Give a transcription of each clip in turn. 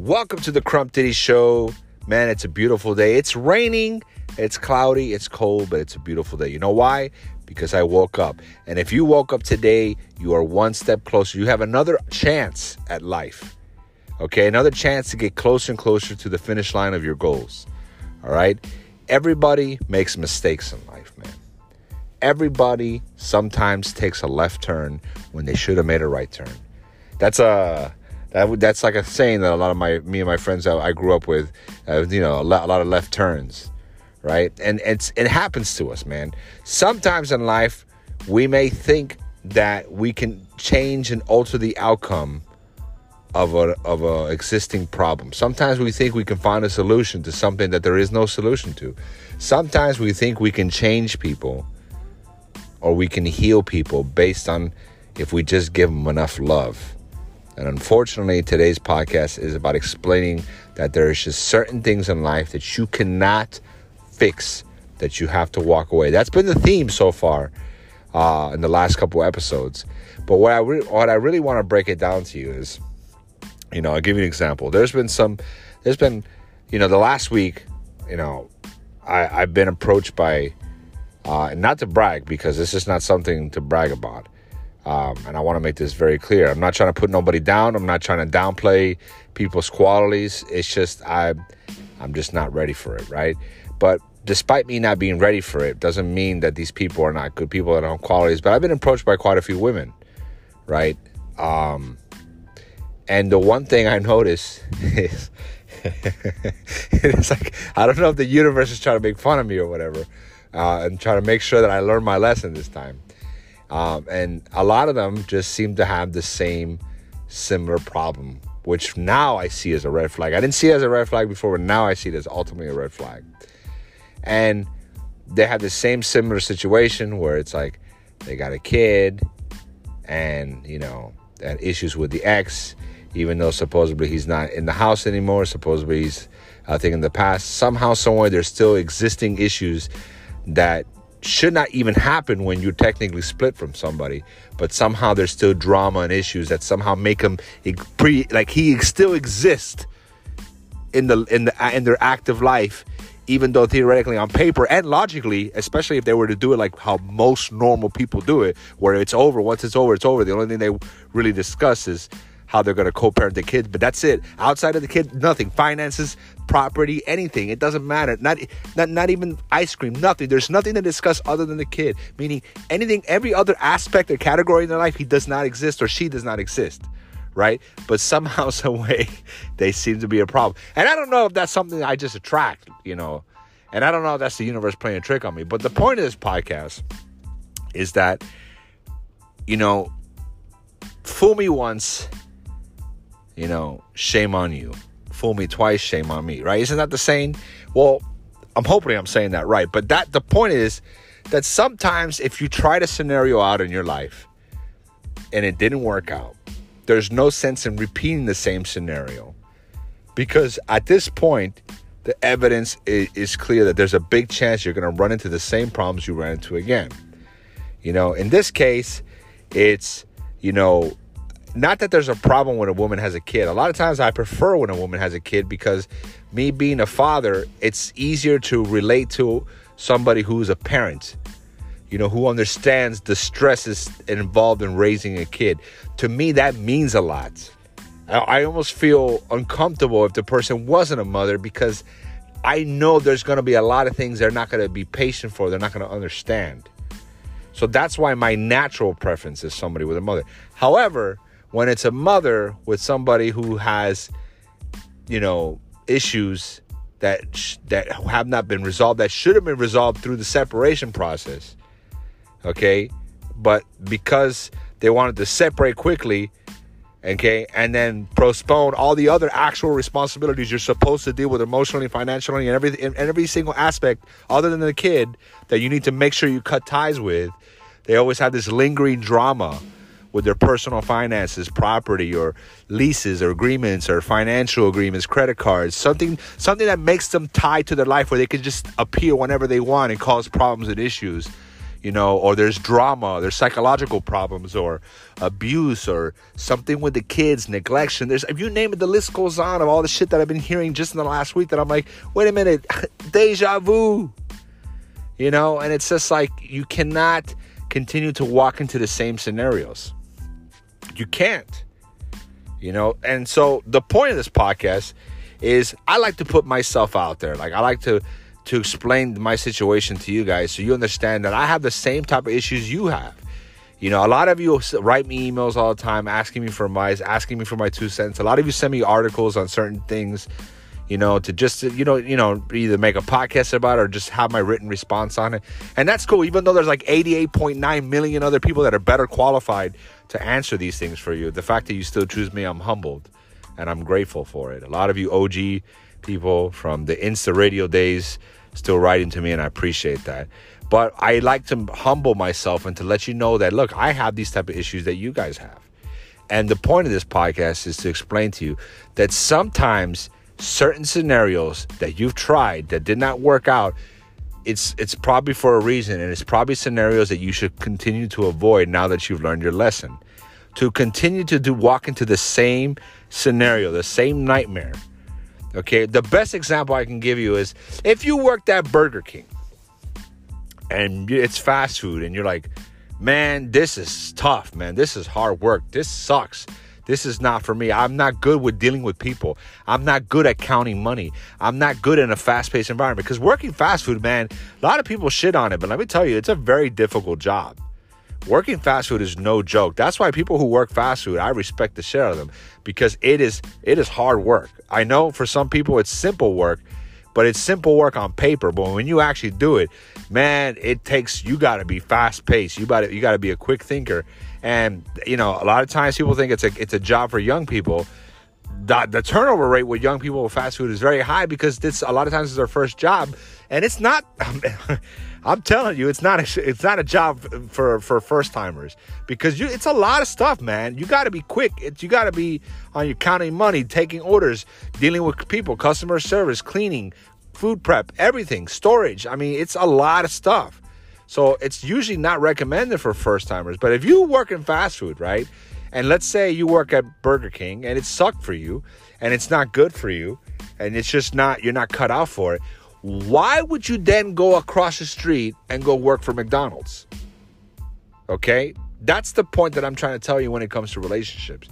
Welcome to the Crump Diddy Show. Man, it's a beautiful day. It's raining, it's cloudy, it's cold, but it's a beautiful day. You know why? Because I woke up. And if you woke up today, you are one step closer. You have another chance at life. Okay, another chance to get closer and closer to the finish line of your goals. All right? Everybody makes mistakes in life, man. Everybody sometimes takes a left turn when they should have made a right turn. That's a that that's like a saying that a lot of my me and my friends that I grew up with, uh, you know, a lot, a lot of left turns, right? And it's it happens to us, man. Sometimes in life, we may think that we can change and alter the outcome of a of a existing problem. Sometimes we think we can find a solution to something that there is no solution to. Sometimes we think we can change people or we can heal people based on if we just give them enough love. And unfortunately, today's podcast is about explaining that there is just certain things in life that you cannot fix, that you have to walk away. That's been the theme so far uh, in the last couple episodes. But what I re- what I really want to break it down to you is, you know, I'll give you an example. There's been some, there's been, you know, the last week, you know, I, I've been approached by, uh, not to brag because this is not something to brag about um, and I want to make this very clear. I'm not trying to put nobody down. I'm not trying to downplay people's qualities. It's just I, I'm just not ready for it, right? But despite me not being ready for it, doesn't mean that these people are not good people that have qualities. But I've been approached by quite a few women, right? Um, and the one thing I notice is it's like I don't know if the universe is trying to make fun of me or whatever, uh, and trying to make sure that I learn my lesson this time. Um, and a lot of them just seem to have the same similar problem, which now I see as a red flag. I didn't see it as a red flag before, but now I see it as ultimately a red flag. And they have the same similar situation where it's like they got a kid and, you know, and issues with the ex, even though supposedly he's not in the house anymore. Supposedly he's, I think, in the past. Somehow, somewhere, there's still existing issues that should not even happen when you're technically split from somebody but somehow there's still drama and issues that somehow make him pre like he still exists in the in the in their active life even though theoretically on paper and logically especially if they were to do it like how most normal people do it where it's over once it's over it's over the only thing they really discuss is how they're going to co-parent the kids but that's it. Outside of the kid nothing. Finances property anything. It doesn't matter. Not not not even ice cream nothing. There's nothing to discuss other than the kid. Meaning anything every other aspect or category in their life he does not exist or she does not exist right? But somehow some way they seem to be a problem. And i don't know if that's something i just attract you know. And i don't know if that's the universe playing a trick on me. But the point of this podcast is that you know fool me once you know, shame on you. Fool me twice, shame on me, right? Isn't that the saying? Well, I'm hoping I'm saying that right. But that the point is that sometimes if you tried a scenario out in your life and it didn't work out, there's no sense in repeating the same scenario. Because at this point, the evidence is, is clear that there's a big chance you're going to run into the same problems you ran into again. You know, in this case, it's, you know, not that there's a problem when a woman has a kid. A lot of times I prefer when a woman has a kid because me being a father, it's easier to relate to somebody who's a parent, you know, who understands the stresses involved in raising a kid. To me, that means a lot. I almost feel uncomfortable if the person wasn't a mother because I know there's going to be a lot of things they're not going to be patient for, they're not going to understand. So that's why my natural preference is somebody with a mother. However, when it's a mother with somebody who has, you know, issues that sh- that have not been resolved that should have been resolved through the separation process. Okay? But because they wanted to separate quickly, okay, and then postpone all the other actual responsibilities you're supposed to deal with emotionally, financially, and every and every single aspect other than the kid that you need to make sure you cut ties with, they always have this lingering drama with their personal finances, property or leases or agreements or financial agreements, credit cards, something something that makes them tied to their life where they can just appear whenever they want and cause problems and issues. you know, or there's drama, there's psychological problems, or abuse, or something with the kids, neglection. There's, if you name it, the list goes on of all the shit that I've been hearing just in the last week that I'm like, wait a minute, deja vu, you know, and it's just like you cannot continue to walk into the same scenarios. You can't, you know, and so the point of this podcast is I like to put myself out there. Like I like to to explain my situation to you guys so you understand that I have the same type of issues you have. You know, a lot of you write me emails all the time asking me for advice, asking me for my two cents. A lot of you send me articles on certain things, you know, to just you know, you know, either make a podcast about it or just have my written response on it. And that's cool, even though there's like 88.9 million other people that are better qualified to answer these things for you. The fact that you still choose me, I'm humbled and I'm grateful for it. A lot of you OG people from the Insta radio days still writing to me, and I appreciate that. But I like to humble myself and to let you know that look, I have these type of issues that you guys have. And the point of this podcast is to explain to you that sometimes certain scenarios that you've tried that did not work out, it's it's probably for a reason and it's probably scenarios that you should continue to avoid now that you've learned your lesson. To continue to do walk into the same scenario, the same nightmare Okay, the best example I can give you is if you worked at Burger King and it's fast food and you're like, man, this is tough, man. This is hard work. This sucks. This is not for me. I'm not good with dealing with people. I'm not good at counting money. I'm not good in a fast paced environment because working fast food, man, a lot of people shit on it, but let me tell you, it's a very difficult job. Working fast food is no joke. That's why people who work fast food, I respect the shit out of them because it is it is hard work. I know for some people it's simple work, but it's simple work on paper. But when you actually do it, man, it takes you got to be fast paced. You got you got to be a quick thinker. And you know, a lot of times people think it's a it's a job for young people. The, the turnover rate with young people with fast food is very high because this a lot of times is their first job, and it's not. I'm telling you, it's not a, it's not a job for for first timers because you it's a lot of stuff, man. You got to be quick. It's, you got to be on your counting money, taking orders, dealing with people, customer service, cleaning, food prep, everything, storage. I mean, it's a lot of stuff. So it's usually not recommended for first timers. But if you work in fast food, right? And let's say you work at Burger King and it sucked for you and it's not good for you and it's just not you're not cut out for it why would you then go across the street and go work for McDonald's? Okay? That's the point that I'm trying to tell you when it comes to relationships.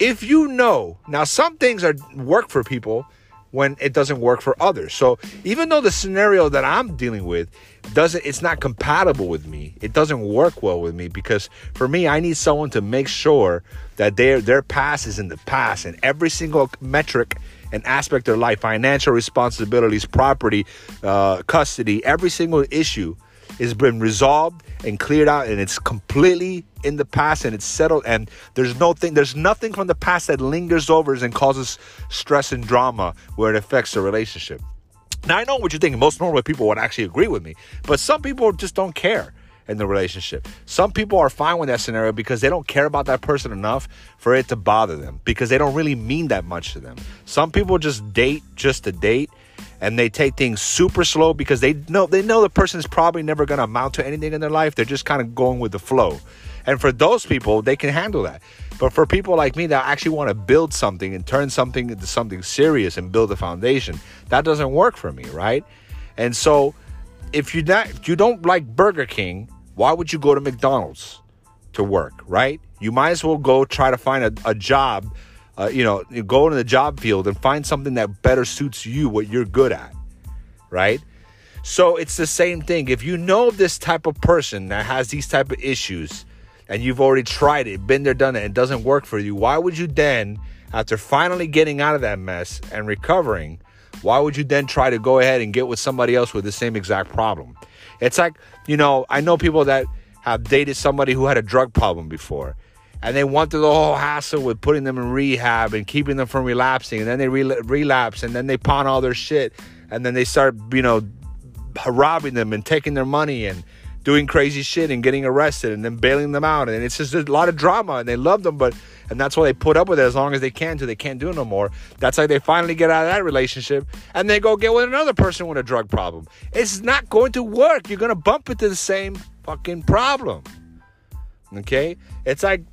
If you know, now some things are work for people when it doesn't work for others. So even though the scenario that I'm dealing with doesn't it's not compatible with me, it doesn't work well with me because for me I need someone to make sure that their their past is in the past and every single metric and aspect of their life, financial responsibilities, property, uh, custody, every single issue has been resolved and cleared out and it's completely in the past and it's settled and there's no thing there's nothing from the past that lingers over and causes stress and drama where it affects the relationship now i know what you're thinking most normal people would actually agree with me but some people just don't care in the relationship. Some people are fine with that scenario because they don't care about that person enough for it to bother them because they don't really mean that much to them. Some people just date just to date and they take things super slow because they know they know the person is probably never going to amount to anything in their life. They're just kind of going with the flow. And for those people, they can handle that. But for people like me that actually want to build something and turn something into something serious and build a foundation, that doesn't work for me, right? And so if you not if you don't like Burger King, why would you go to McDonald's to work, right? You might as well go try to find a, a job, uh, you know, go into the job field and find something that better suits you, what you're good at, right? So it's the same thing. If you know this type of person that has these type of issues and you've already tried it, been there, done it, and it doesn't work for you, why would you then, after finally getting out of that mess and recovering, why would you then try to go ahead and get with somebody else with the same exact problem? It's like, you know, I know people that have dated somebody who had a drug problem before. And they went through the whole hassle with putting them in rehab and keeping them from relapsing. And then they re- relapse and then they pawn all their shit. And then they start, you know, robbing them and taking their money and doing crazy shit and getting arrested and then bailing them out. And it's just a lot of drama and they love them, but and that's why they put up with it as long as they can till they can't do it no more. That's how they finally get out of that relationship and they go get with another person with a drug problem. It's not going to work. You're gonna bump into the same fucking problem. Okay? It's like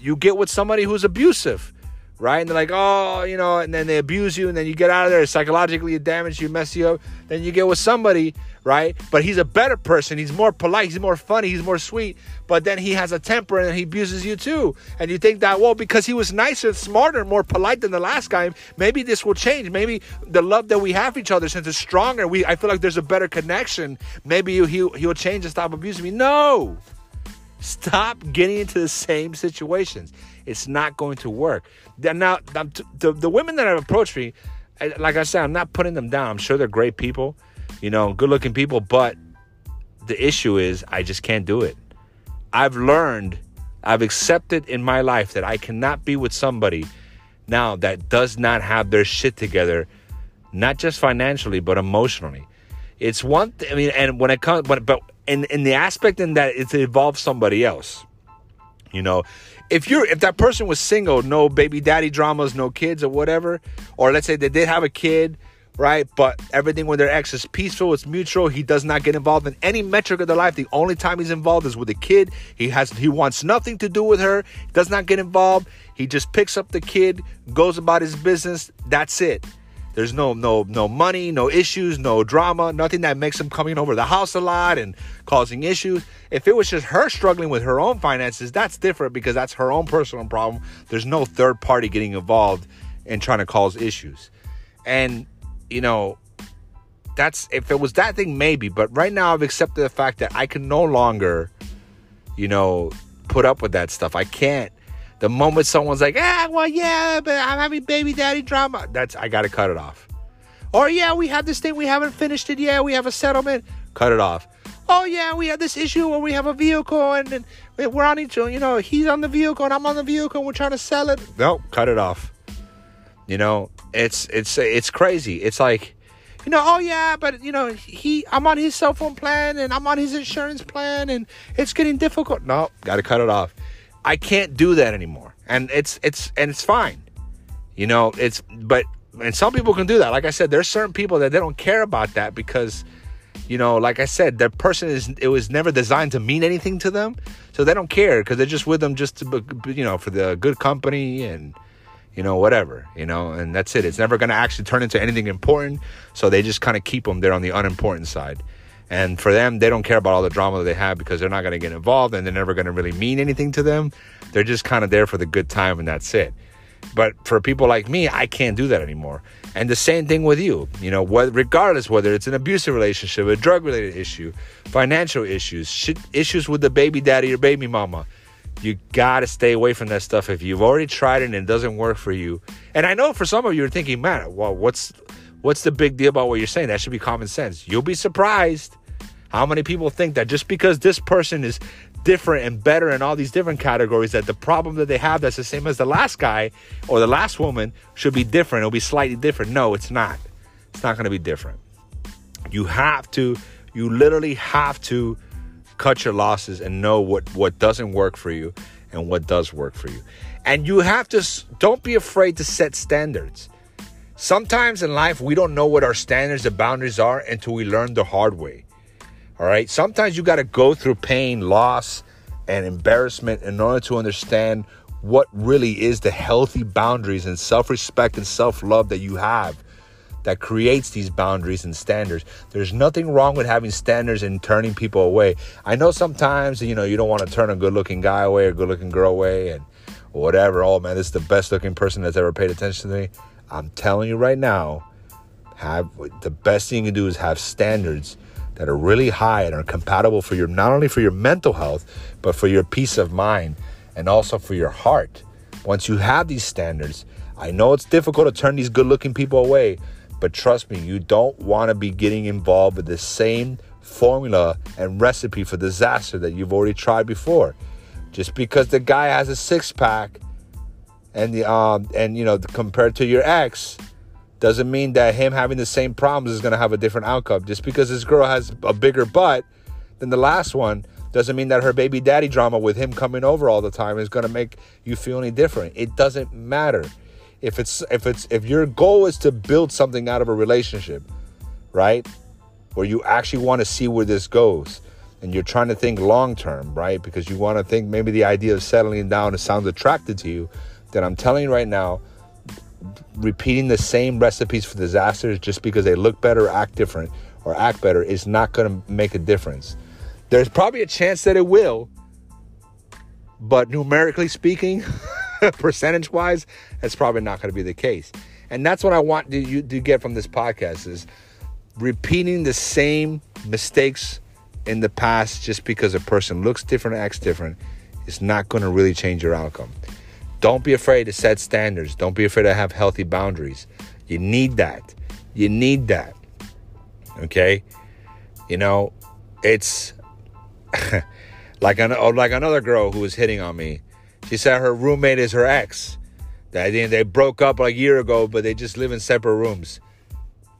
you get with somebody who's abusive, right? And they're like, oh, you know, and then they abuse you, and then you get out of there, psychologically it damages you, mess you up. Then you get with somebody, right? But he's a better person. He's more polite, he's more funny, he's more sweet. But then he has a temper and he abuses you too. And you think that, well, because he was nicer, smarter, more polite than the last guy, maybe this will change. Maybe the love that we have for each other, since it's stronger, we I feel like there's a better connection. Maybe he'll, he'll, he'll change and stop abusing me. No. Stop getting into the same situations. It's not going to work. Now, the, the women that have approached me, like I said, I'm not putting them down. I'm sure they're great people, you know, good looking people, but the issue is I just can't do it. I've learned, I've accepted in my life that I cannot be with somebody now that does not have their shit together, not just financially, but emotionally. It's one thing, I mean, and when it comes, but, but in in the aspect in that it involves somebody else. You know, if you're if that person was single, no baby daddy dramas, no kids or whatever, or let's say they did have a kid, right? But everything with their ex is peaceful, it's mutual. He does not get involved in any metric of their life. The only time he's involved is with a kid. He has he wants nothing to do with her. He does not get involved. He just picks up the kid, goes about his business. That's it. There's no no no money, no issues, no drama, nothing that makes him coming over the house a lot and causing issues. If it was just her struggling with her own finances, that's different because that's her own personal problem. There's no third party getting involved and trying to cause issues. And you know, that's if it was that thing maybe, but right now I've accepted the fact that I can no longer you know, put up with that stuff. I can't the moment someone's like, ah, well, yeah, but I'm having baby daddy drama, that's I gotta cut it off. Or yeah, we have this thing, we haven't finished it yet, we have a settlement, cut it off. Oh yeah, we have this issue where we have a vehicle and, and we're on each you know, he's on the vehicle and I'm on the vehicle and we're trying to sell it. No, cut it off. You know, it's it's it's crazy. It's like you know, oh yeah, but you know, he I'm on his cell phone plan and I'm on his insurance plan and it's getting difficult. No, got to cut it off. I can't do that anymore. And it's it's and it's fine. You know, it's but and some people can do that. Like I said, there's certain people that they don't care about that because you know, like I said, that person is it was never designed to mean anything to them. So they don't care because they're just with them just to you know, for the good company and you know, whatever, you know, and that's it. It's never going to actually turn into anything important. So they just kind of keep them there on the unimportant side. And for them, they don't care about all the drama that they have because they're not going to get involved and they're never going to really mean anything to them. They're just kind of there for the good time and that's it. But for people like me, I can't do that anymore. And the same thing with you. You know, what, regardless whether it's an abusive relationship, a drug related issue, financial issues, issues with the baby daddy or baby mama, you got to stay away from that stuff. If you've already tried it and it doesn't work for you, and I know for some of you are thinking, man, well, what's what's the big deal about what you're saying? That should be common sense. You'll be surprised how many people think that just because this person is different and better in all these different categories, that the problem that they have that's the same as the last guy or the last woman should be different? It'll be slightly different. No, it's not. It's not going to be different. You have to, you literally have to cut your losses and know what, what doesn't work for you and what does work for you. And you have to, don't be afraid to set standards. Sometimes in life, we don't know what our standards and boundaries are until we learn the hard way. All right. Sometimes you got to go through pain, loss, and embarrassment in order to understand what really is the healthy boundaries and self respect and self love that you have that creates these boundaries and standards. There's nothing wrong with having standards and turning people away. I know sometimes, you know, you don't want to turn a good looking guy away or good looking girl away and whatever. Oh man, this is the best looking person that's ever paid attention to me. I'm telling you right now, have the best thing you can do is have standards that are really high and are compatible for your not only for your mental health but for your peace of mind and also for your heart once you have these standards i know it's difficult to turn these good looking people away but trust me you don't want to be getting involved with the same formula and recipe for disaster that you've already tried before just because the guy has a six pack and the um and you know compared to your ex doesn't mean that him having the same problems is going to have a different outcome. Just because this girl has a bigger butt than the last one doesn't mean that her baby daddy drama with him coming over all the time is going to make you feel any different. It doesn't matter. If it's if it's if your goal is to build something out of a relationship, right? Where you actually want to see where this goes, and you're trying to think long term, right? Because you want to think maybe the idea of settling down sounds attractive to you, then I'm telling you right now, repeating the same recipes for disasters just because they look better, act different, or act better is not going to make a difference. There's probably a chance that it will, but numerically speaking, percentage wise, that's probably not going to be the case. And that's what I want you to get from this podcast is repeating the same mistakes in the past just because a person looks different, acts different, is not going to really change your outcome. Don't be afraid to set standards. Don't be afraid to have healthy boundaries. You need that. You need that. Okay? You know, it's like an, like another girl who was hitting on me. She said her roommate is her ex. That they, they broke up like a year ago, but they just live in separate rooms.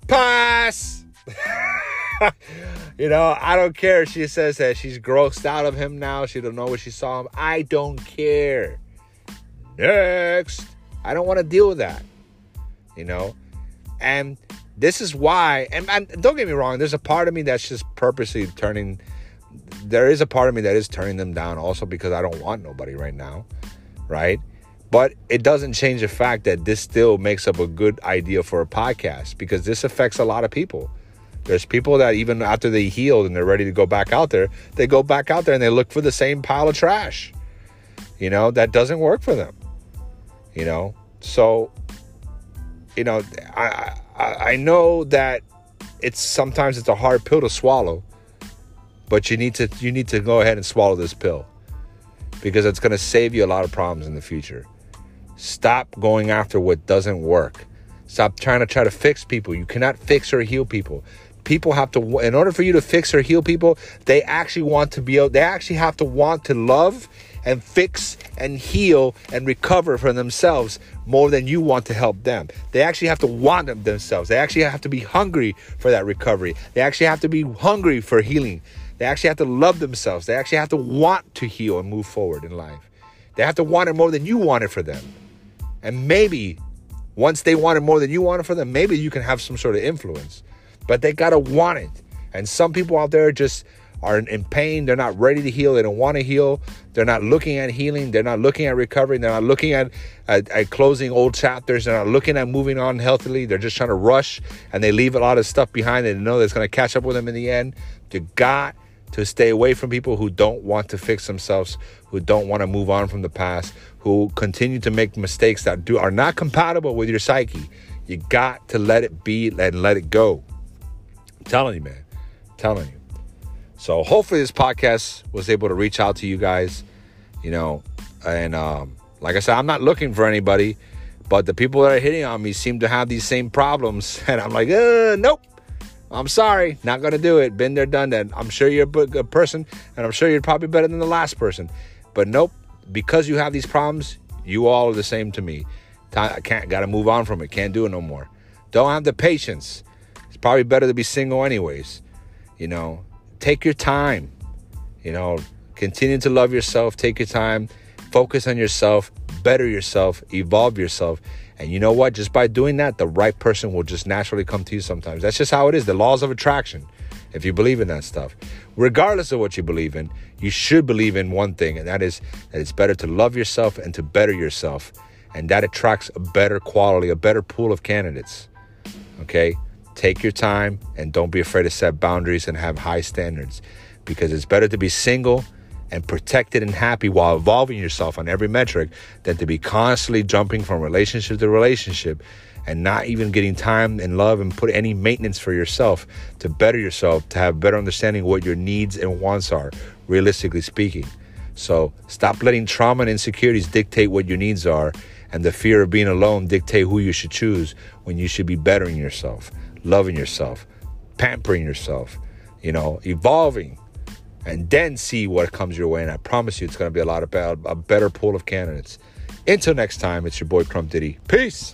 Pass. you know, I don't care. She says that she's grossed out of him now. She don't know what she saw him. I don't care. Next. I don't want to deal with that. You know? And this is why, and, and don't get me wrong, there's a part of me that's just purposely turning there is a part of me that is turning them down also because I don't want nobody right now, right? But it doesn't change the fact that this still makes up a good idea for a podcast because this affects a lot of people. There's people that even after they healed and they're ready to go back out there, they go back out there and they look for the same pile of trash. You know, that doesn't work for them. You know, so you know, I I, I know that it's sometimes it's a hard pill to swallow but you need to you need to go ahead and swallow this pill because it's going to save you a lot of problems in the future. Stop going after what doesn't work. Stop trying to try to fix people. You cannot fix or heal people. People have to in order for you to fix or heal people, they actually want to be they actually have to want to love and fix and heal and recover from themselves more than you want to help them. They actually have to want them themselves. They actually have to be hungry for that recovery. They actually have to be hungry for healing. They actually have to love themselves. They actually have to want to heal and move forward in life. They have to want it more than you want it for them. And maybe once they want it more than you want it for them, maybe you can have some sort of influence. But they got to want it. And some people out there just are in pain. They're not ready to heal. They don't want to heal. They're not looking at healing. They're not looking at recovery. They're not looking at, at, at, closing old chapters. They're not looking at moving on healthily. They're just trying to rush and they leave a lot of stuff behind. They know that's going to catch up with them in the end. You got to stay away from people who don't want to fix themselves, who don't want to move on from the past, who continue to make mistakes that do are not compatible with your psyche. You got to let it be and let it go. I'm telling you, man. I'm telling you. So hopefully this podcast was able to reach out to you guys, you know, and um, like I said, I'm not looking for anybody, but the people that are hitting on me seem to have these same problems, and I'm like, uh, nope, I'm sorry, not gonna do it. Been there, done that. I'm sure you're a good person, and I'm sure you're probably better than the last person. But nope, because you have these problems, you all are the same to me. I can't, gotta move on from it. Can't do it no more. Don't have the patience. It's probably better to be single, anyways. You know, take your time. You know, continue to love yourself. Take your time. Focus on yourself. Better yourself. Evolve yourself and you know what? Just by doing that, the right person will just naturally come to you sometimes. That's just how it is. The laws of attraction. If you believe in that stuff, regardless of what you believe in, you should believe in one thing, and that is that it's better to love yourself and to better yourself. And that attracts a better quality, a better pool of candidates. Okay? Take your time and don't be afraid to set boundaries and have high standards because it's better to be single and protected and happy while evolving yourself on every metric than to be constantly jumping from relationship to relationship and not even getting time and love and put any maintenance for yourself to better yourself, to have better understanding what your needs and wants are, realistically speaking. So stop letting trauma and insecurities dictate what your needs are and the fear of being alone dictate who you should choose when you should be bettering yourself, loving yourself, pampering yourself, you know, evolving and then see what comes your way. And I promise you, it's going to be a lot of a better pool of candidates. Until next time, it's your boy Crump Diddy. Peace.